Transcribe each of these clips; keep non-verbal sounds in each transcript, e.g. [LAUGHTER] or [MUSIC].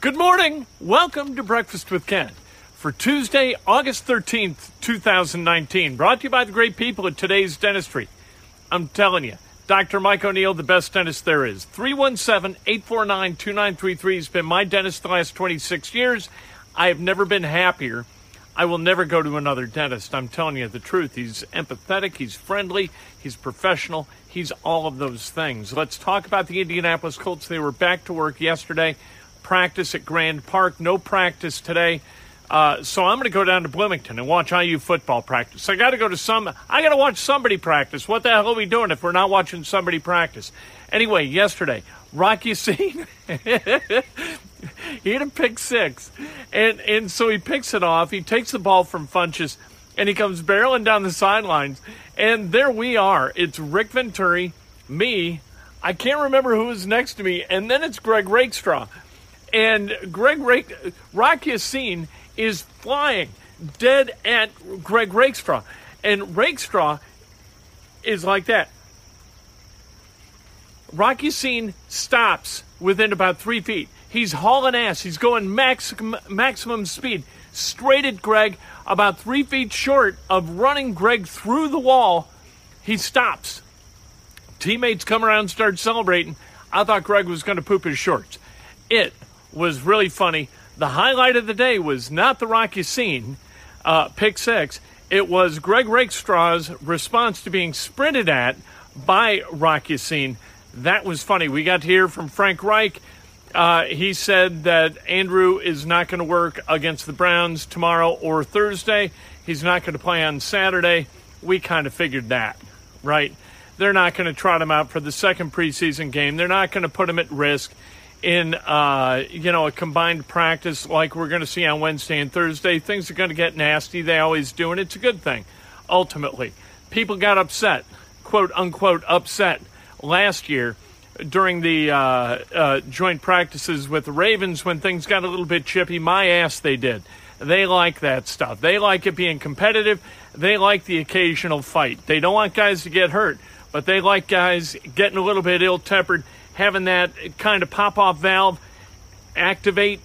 Good morning. Welcome to Breakfast with Kent for Tuesday, August 13th, 2019. Brought to you by the great people at today's dentistry. I'm telling you, Dr. Mike O'Neill, the best dentist there is. 317 849 2933 has been my dentist the last 26 years. I have never been happier. I will never go to another dentist. I'm telling you the truth. He's empathetic, he's friendly, he's professional, he's all of those things. Let's talk about the Indianapolis Colts. They were back to work yesterday, practice at Grand Park, no practice today. Uh, so I'm going to go down to Bloomington and watch IU football practice. I got to go to some. I got to watch somebody practice. What the hell are we doing if we're not watching somebody practice? Anyway, yesterday, Rock Ya-Sin, [LAUGHS] he had a pick six, and and so he picks it off. He takes the ball from Funchess, and he comes barreling down the sidelines, and there we are. It's Rick Venturi, me. I can't remember who was next to me, and then it's Greg Rakestraw, and Greg Rake, Rock Ya-Sin is flying dead at Greg Rakestraw. And Rakestraw is like that. Rock Ya-Sin stops within about three feet. He's hauling ass. He's going max, maximum speed straight at Greg, about three feet short of running Greg through the wall. He stops. Teammates come around start celebrating. I thought Greg was going to poop his shorts. It was really funny. The highlight of the day was not the Rocky Ya-Sin, uh, pick six. It was Greg Rakestraw's response to being sprinted at by Rocky Ya-Sin. That was funny. We got to hear from Frank Reich. Uh, he said that Andrew is not going to work against the Browns tomorrow or Thursday. He's not going to play on Saturday. We kind of figured that, right? They're not going to trot him out for the second preseason game. They're not going to put him at risk in uh, you know a combined practice like we're going to see on Wednesday and Thursday. Things are going to get nasty. They always do, and it's a good thing. Ultimately, people got upset, quote unquote, upset last year during the uh, uh, joint practices with the Ravens when things got a little bit chippy. My ass, they did. They like that stuff. They like it being competitive. They like the occasional fight. They don't want guys to get hurt, but they like guys getting a little bit ill tempered having that kind of pop off valve activate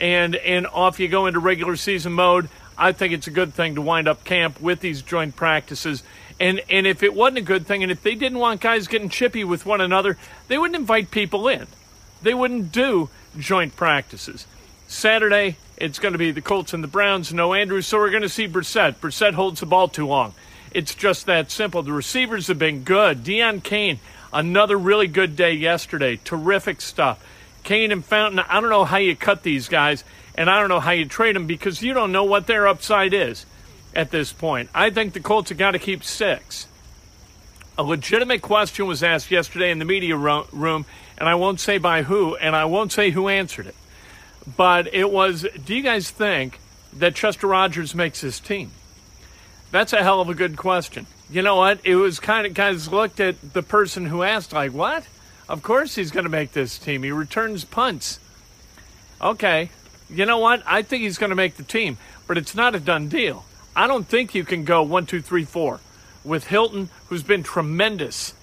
and and off you go into regular season mode. I think it's a good thing to wind up camp with these joint practices. And and if it wasn't a good thing, and if they didn't want guys getting chippy with one another, they wouldn't invite people in. They wouldn't do joint practices. Saturday, it's going to be the Colts and the Browns. No Andrews, so we're going to see Brissett. Brissett holds the ball too long. It's just that simple. The receivers have been good. Deon Cain, Another really good day yesterday. Terrific stuff. Cain and Fountain, I don't know how you cut these guys, and I don't know how you trade them because you don't know what their upside is at this point. I think the Colts have got to keep six. A legitimate question was asked yesterday in the media room, and I won't say by who, and I won't say who answered it. But it was Do you guys think that Chester Rogers makes his team? That's a hell of a good question you know what? It was kind of guys looked at the person who asked like, "What? Of course he's going to make this team. He returns punts. Okay. You know what? I think he's going to make the team, but it's not a done deal. I don't think you can go one, two, three, four with Hilton, who's been tremendous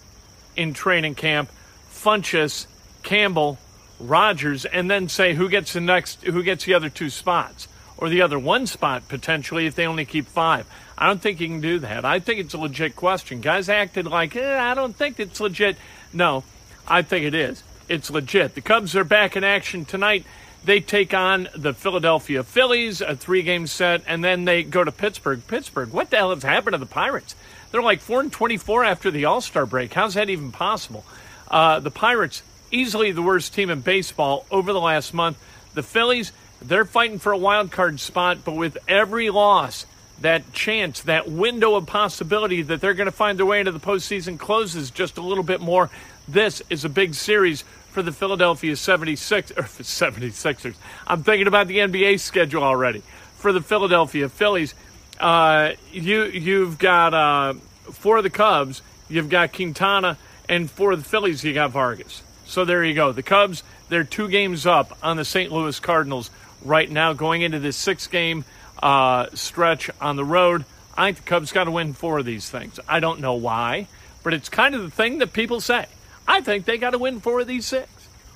in training camp, Funchess, Campbell, Rogers, and then say who gets the next, who gets the other two spots or the other one spot potentially if they only keep five. I don't think you can do that. I think it's a legit question. Guys acted like, eh, I don't think it's legit. No, I think it is. It's legit. The Cubs are back in action tonight. They take on the Philadelphia Phillies, a three game set, and then they go to Pittsburgh. Pittsburgh, what the hell has happened to the Pirates? They're like 4 and 24 after the All Star break. How's that even possible? Uh, the Pirates, easily the worst team in baseball over the last month. The Phillies, they're fighting for a wild card spot, but with every loss, that chance, that window of possibility that they're going to find their way into the postseason closes just a little bit more. This is a big series for the Philadelphia 76 or [LAUGHS] 76ers. I'm thinking about the NBA schedule already. For the Philadelphia Phillies, uh, you you've got uh, for the Cubs, you've got Quintana, and for the Phillies, you got Vargas. So there you go. The Cubs, they're two games up on the St. Louis Cardinals right now, going into this six game uh, stretch on the road. I think the Cubs got to win four of these things. I don't know why, but it's kind of the thing that people say. I think they got to win four of these six.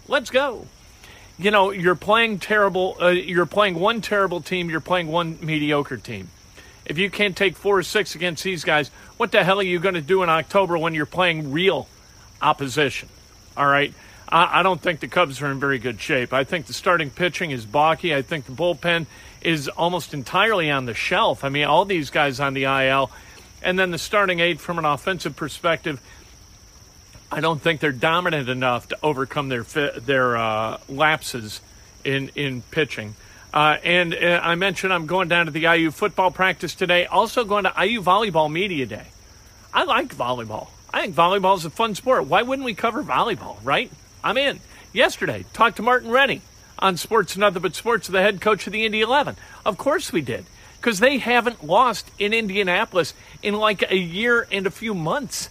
Let's go. You know, you're playing terrible. Uh, you're playing one terrible team. You're playing one mediocre team. If you can't take four or six against these guys, what the hell are you going to do in October when you're playing real opposition? All right. I, I don't think the Cubs are in very good shape. I think the starting pitching is balky. I think the bullpen is almost entirely on the shelf. I mean, all these guys on the IL. And then the starting eight from an offensive perspective, I don't think they're dominant enough to overcome their their uh, lapses in in pitching. Uh, and uh, I mentioned I'm going down to the IU football practice today. Also going to IU volleyball media day. I like volleyball. I think volleyball is a fun sport. Why wouldn't we cover volleyball, right? I'm in. Yesterday, talked to Martin Rennie on Sports Nothing But Sports, the head coach of the Indy 11. Of course we did, because they haven't lost in Indianapolis in like a year and a few months,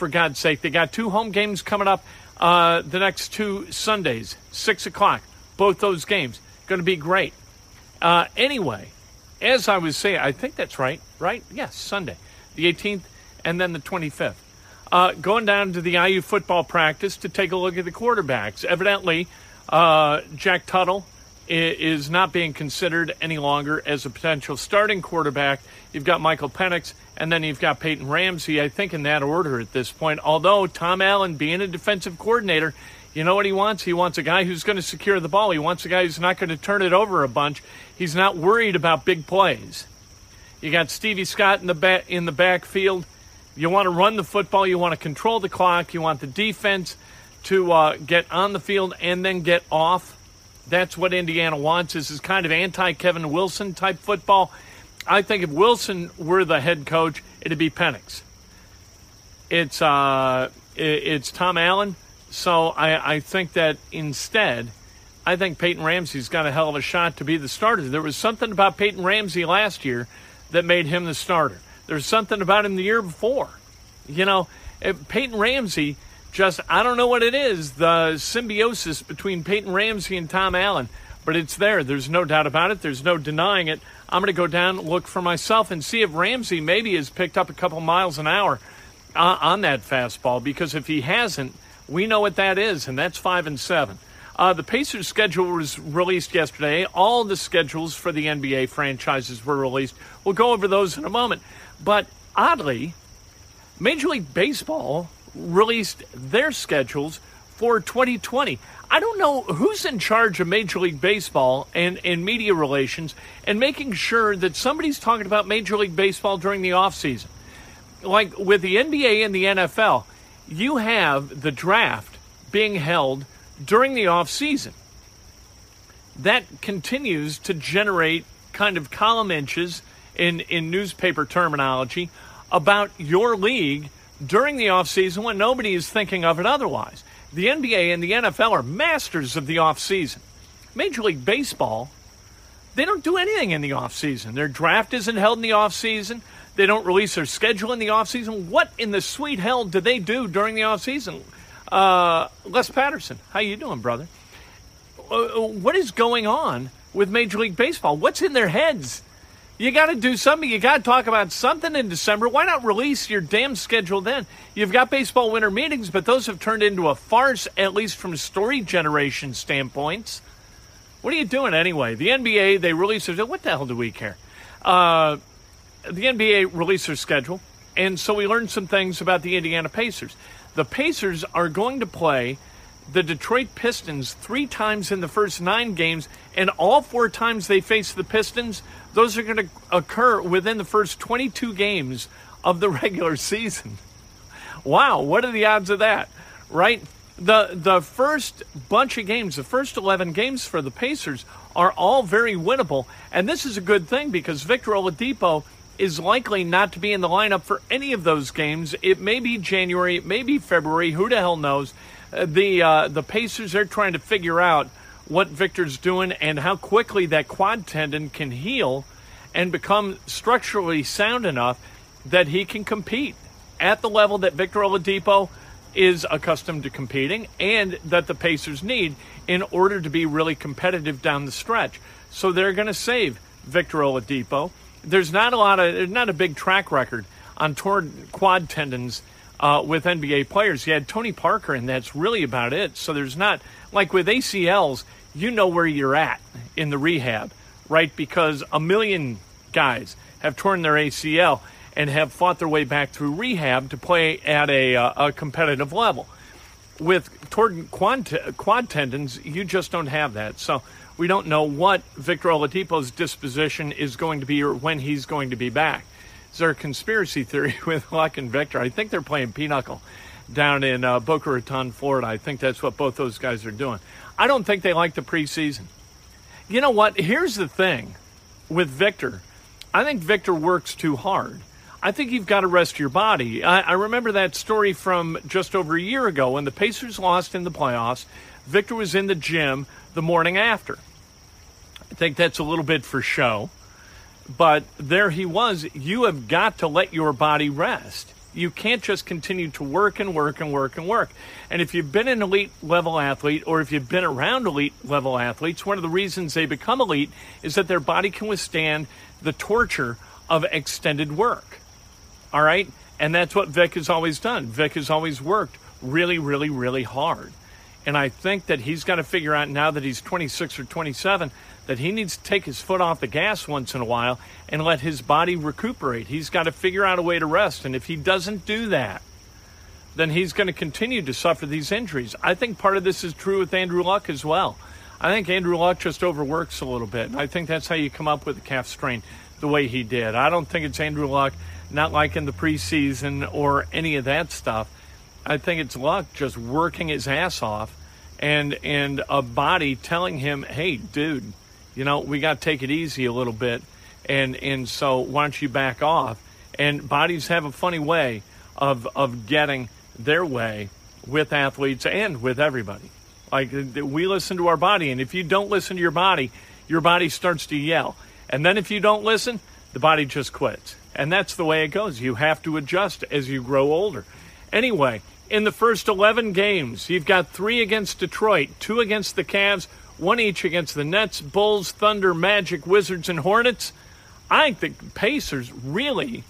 for God's sake. They got two home games coming up uh, the next two Sundays, 6 o'clock, both those games. Going to be great. Uh, anyway, as I was saying, I think that's right, right? Yes, Sunday, the 18th, and then the 25th. Uh, going down to the IU football practice to take a look at the quarterbacks. Evidently, uh, Jack Tuttle is not being considered any longer as a potential starting quarterback. You've got Michael Penix, and then you've got Peyton Ramsey, I think, in that order at this point. Although Tom Allen, being a defensive coordinator, you know what he wants? He wants a guy who's going to secure the ball. He wants a guy who's not going to turn it over a bunch. He's not worried about big plays. You got Stevie Scott in the back in the backfield. You want to run the football. You want to control the clock. You want the defense to uh, get on the field and then get off. That's what Indiana wants. This is kind of anti Kevin Wilson type football. I think if Wilson were the head coach, it'd be Penix. It's uh, it's Tom Allen. So I, I think that instead, I think Peyton Ramsey's got a hell of a shot to be the starter. There was something about Peyton Ramsey last year that made him the starter. There's something about him the year before. You know, Peyton Ramsey just, I don't know what it is, the symbiosis between Peyton Ramsey and Tom Allen, but it's there. There's no doubt about it. There's no denying it. I'm going to go down, look for myself, and see if Ramsey maybe has picked up a couple miles an hour on, on that fastball, because if he hasn't, we know what that is, and that's five and seven. Uh, the Pacers schedule was released yesterday. All the schedules for the NBA franchises were released. We'll go over those in a moment. But oddly, Major League Baseball released their schedules for 2020. I don't know who's in charge of Major League Baseball and, and media relations and making sure that somebody's talking about Major League Baseball during the offseason. Like with the NBA and the NFL, you have the draft being held during the offseason. That continues to generate kind of column inches in, in newspaper terminology about your league during the offseason when nobody is thinking of it otherwise. The NBA and the NFL are masters of the offseason. Major League Baseball, they don't do anything in the offseason. Their draft isn't held in the offseason. They don't release their schedule in the offseason. What in the sweet hell do they do during the offseason? Uh, Les Patterson, how you doing, brother? Uh, what is going on with Major League Baseball? What's in their heads? You got to do something. You got to talk about something in December. Why not release your damn schedule then? You've got baseball winter meetings, but those have turned into a farce, at least from story generation standpoints. What are you doing anyway? The NBA, they release their, what the hell do we care? Uh, the NBA released their schedule, and so we learned some things about the Indiana Pacers. The Pacers are going to play the Detroit Pistons three times in the first nine games, and all four times they face the Pistons, those are going to occur within the first 22 games of the [LAUGHS] regular season. Wow, what are the odds of that? Right? The the first bunch of games, the first 11 games for the Pacers are all very winnable, and this is a good thing because Victor Oladipo is likely not to be in the lineup for any of those games. It may be January, it may be February, who the hell knows? Uh, the uh, the Pacers are trying to figure out what Victor's doing and how quickly that quad tendon can heal and become structurally sound enough that he can compete at the level that Victor Oladipo is accustomed to competing and that the Pacers need in order to be really competitive down the stretch. So they're going to save Victor Oladipo there's not a lot of not a big track record on torn quad tendons uh, with NBA players. You had Tony Parker, and that's really about it. So there's not like with ACLs, you know where you're at in the rehab, right? Because a million guys have torn their ACL and have fought their way back through rehab to play at a, uh, a competitive level. With torn quad, quad tendons, you just don't have that. So we don't know what Victor Oladipo's disposition is going to be or when he's going to be back. Is there a conspiracy theory [LAUGHS] with Luck and Victor? I think they're playing pinochle down in uh, Boca Raton, Florida. I think that's what both those guys are doing. I don't think they like the preseason. You know what? Here's the thing with Victor. I think Victor works too hard. I think you've got to rest your body. I, I remember that story from just over a year ago when the Pacers lost in the playoffs. Victor was in the gym the morning after. I think that's a little bit for show. But there he was. You have got to let your body rest. You can't just continue to work and work and work and work. And if you've been an elite level athlete or if you've been around elite level athletes, one of the reasons they become elite is that their body can withstand the torture of extended work. All right? And that's what Vic has always done. Vic has always worked really, really, really hard. And I think that he's got to figure out now that he's 26 or 27 that he needs to take his foot off the gas once in a while and let his body recuperate. He's got to figure out a way to rest. And if he doesn't do that, then he's going to continue to suffer these injuries. I think part of this is true with Andrew Luck as well. I think Andrew Luck just overworks a little bit. I think that's how you come up with a calf strain the way he did. I don't think it's Andrew Luck not liking the preseason or any of that stuff. I think it's Luck just working his ass off and and a body telling him, "Hey, dude, you know, we got to take it easy a little bit. And, and so why don't you back off? And bodies have a funny way of, of getting their way with athletes and with everybody. Like we listen to our body, and if you don't listen to your body, your body starts to yell. And then if you don't listen, the body just quits. And that's the way it goes. You have to adjust as you grow older. Anyway, in the first 11 games, you've got three against Detroit, two against the Cavs, one each against the Nets, Bulls, Thunder, Magic, Wizards, and Hornets. I think the Pacers really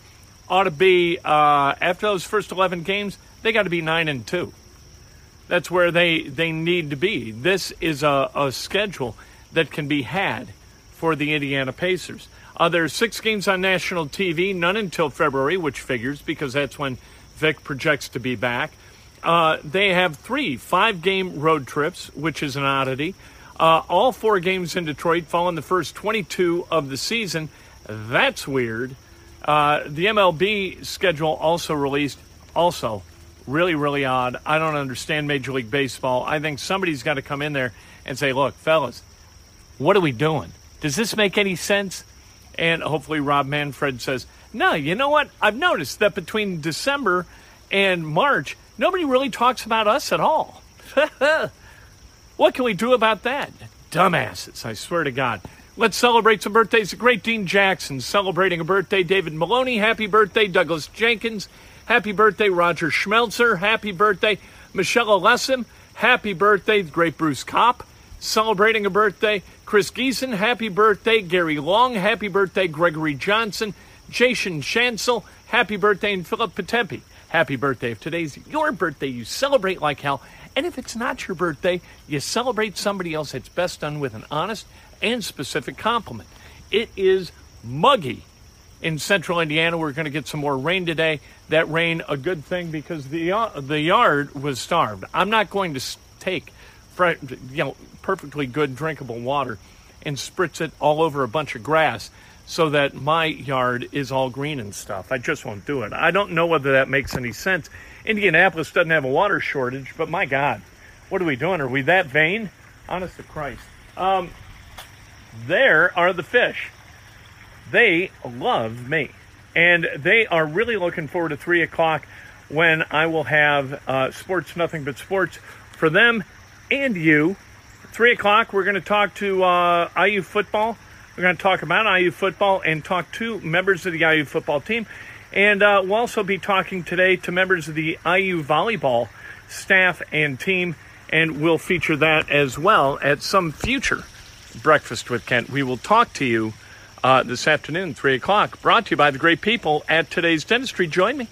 ought to be uh, after those first 11 games. They got to be nine and two. That's where they they need to be. This is a, a schedule that can be had for the Indiana Pacers. Uh, there are six games on national TV, none until February, which figures because that's when Vic projects to be back. Uh, they have three five game road trips, which is an oddity. Uh, all four games in Detroit fall in the first 22 of the season. That's weird. Uh, the MLB schedule also released, also really, really odd. I don't understand Major League Baseball. I think somebody's got to come in there and say, look, fellas, what are we doing? Does this make any sense? And hopefully Rob Manfred says, no, you know what? I've noticed that between December and March, nobody really talks about us at all. [LAUGHS] What can we do about that? Dumbasses, I swear to God. Let's celebrate some birthdays. The great Dean Jackson celebrating a birthday. David Maloney, happy birthday. Douglas Jenkins, happy birthday. Roger Schmelzer, happy birthday. Michelle Alessim, happy birthday. The great Bruce Kopp, celebrating a birthday. Chris Geeson, happy birthday. Gary Long, happy birthday. Gregory Johnson, Jason Chancel, happy birthday. And Philip Patempi, happy birthday. If today's your birthday, you celebrate like hell. And if it's not your birthday, you celebrate somebody else. It's best done with an honest and specific compliment. It is muggy in central Indiana. We're going to get some more rain today. That rain, a good thing because the uh, the yard was starved. I'm not going to take, you know, perfectly good drinkable water and spritz it all over a bunch of grass so that my yard is all green and stuff. I just won't do it. I don't know whether that makes any sense. Indianapolis doesn't have a water shortage, but my God, what are we doing? Are we that vain? Honest to Christ. Um, there are the fish they love me. And they are really looking forward to 3 o'clock when I will have uh, Sports Nothing But Sports for them and you. 3 o'clock, we're going to talk to uh, IU football. We're going to talk about IU football and talk to members of the IU football team. And uh, we'll also be talking today to members of the IU volleyball staff and team. And we'll feature that as well at some future Breakfast with Kent. We will talk to you uh, this afternoon, 3 o'clock. Brought to you by the great people at today's dentistry. Join me.